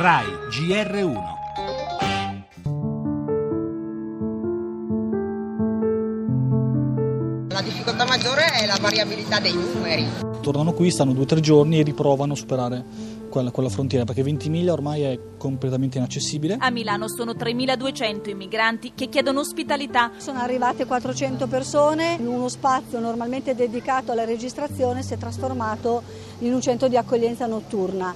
RAI GR1 La difficoltà maggiore è la variabilità dei numeri. Tornano qui, stanno due o tre giorni e riprovano a superare quella, quella frontiera perché Ventimiglia ormai è completamente inaccessibile. A Milano sono 3.200 i migranti che chiedono ospitalità. Sono arrivate 400 persone, in uno spazio normalmente dedicato alla registrazione si è trasformato in un centro di accoglienza notturna.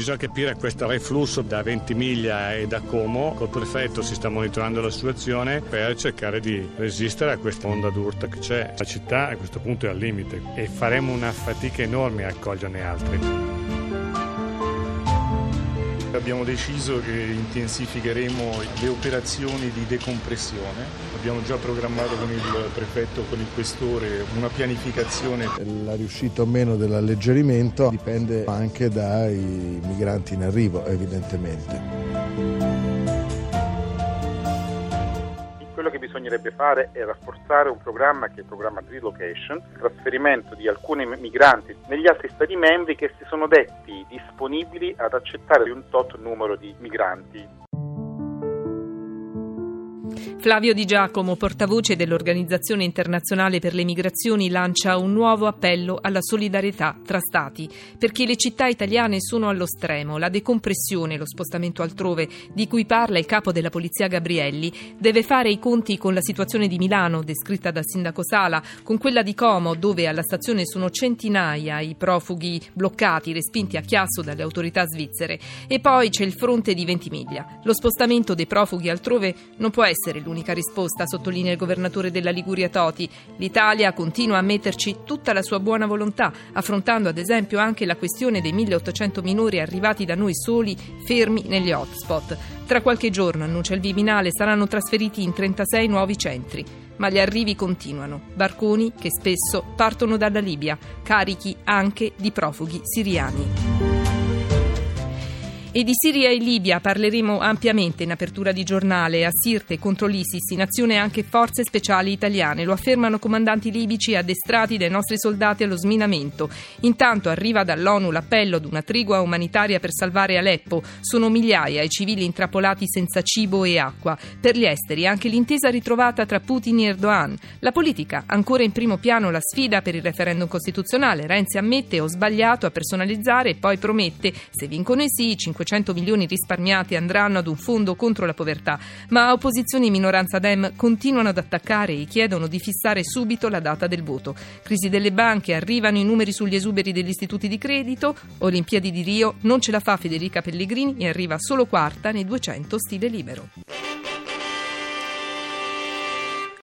Bisogna capire questo reflusso da Ventimiglia e da Como. Col prefetto si sta monitorando la situazione per cercare di resistere a questa onda d'urta che c'è. La città a questo punto è al limite e faremo una fatica enorme a accoglierne altri. Abbiamo deciso che intensificheremo le operazioni di decompressione. Abbiamo già programmato con il prefetto, con il questore, una pianificazione. La riuscita o meno dell'alleggerimento dipende anche dai migranti in arrivo, evidentemente. Quello che bisognerebbe fare è rafforzare un programma che è il programma di relocation, trasferimento di alcuni migranti negli altri Stati membri che si sono detti disponibili ad accettare un tot numero di migranti. Flavio Di Giacomo, portavoce dell'Organizzazione internazionale per le migrazioni, lancia un nuovo appello alla solidarietà tra Stati, perché le città italiane sono allo stremo. La decompressione, lo spostamento altrove, di cui parla il capo della polizia Gabrielli, deve fare i conti con la situazione di Milano, descritta dal sindaco Sala, con quella di Como, dove alla stazione sono centinaia i profughi bloccati, respinti a chiasso dalle autorità svizzere. E poi c'è il fronte di Ventimiglia. Lo spostamento dei profughi altrove non può essere l'unico l'unica risposta, sottolinea il governatore della Liguria Toti. L'Italia continua a metterci tutta la sua buona volontà, affrontando ad esempio anche la questione dei 1800 minori arrivati da noi soli, fermi negli hotspot. Tra qualche giorno, annuncia il Viminale, saranno trasferiti in 36 nuovi centri. Ma gli arrivi continuano. Barconi che spesso partono dalla Libia, carichi anche di profughi siriani. E di Siria e Libia parleremo ampiamente in apertura di giornale. A Sirte contro l'ISIS in azione anche forze speciali italiane. Lo affermano comandanti libici addestrati dai nostri soldati allo sminamento. Intanto arriva dall'ONU l'appello ad una tregua umanitaria per salvare Aleppo. Sono migliaia i civili intrappolati senza cibo e acqua. Per gli esteri anche l'intesa ritrovata tra Putin e Erdogan. La politica ancora in primo piano la sfida per il referendum costituzionale. Renzi ammette ho sbagliato a personalizzare e poi promette se vincono i sì 500 milioni risparmiati andranno ad un fondo contro la povertà, ma opposizioni e minoranza Dem continuano ad attaccare e chiedono di fissare subito la data del voto. Crisi delle banche, arrivano i numeri sugli esuberi degli istituti di credito, Olimpiadi di Rio, non ce la fa Federica Pellegrini e arriva solo quarta nei 200 stile libero.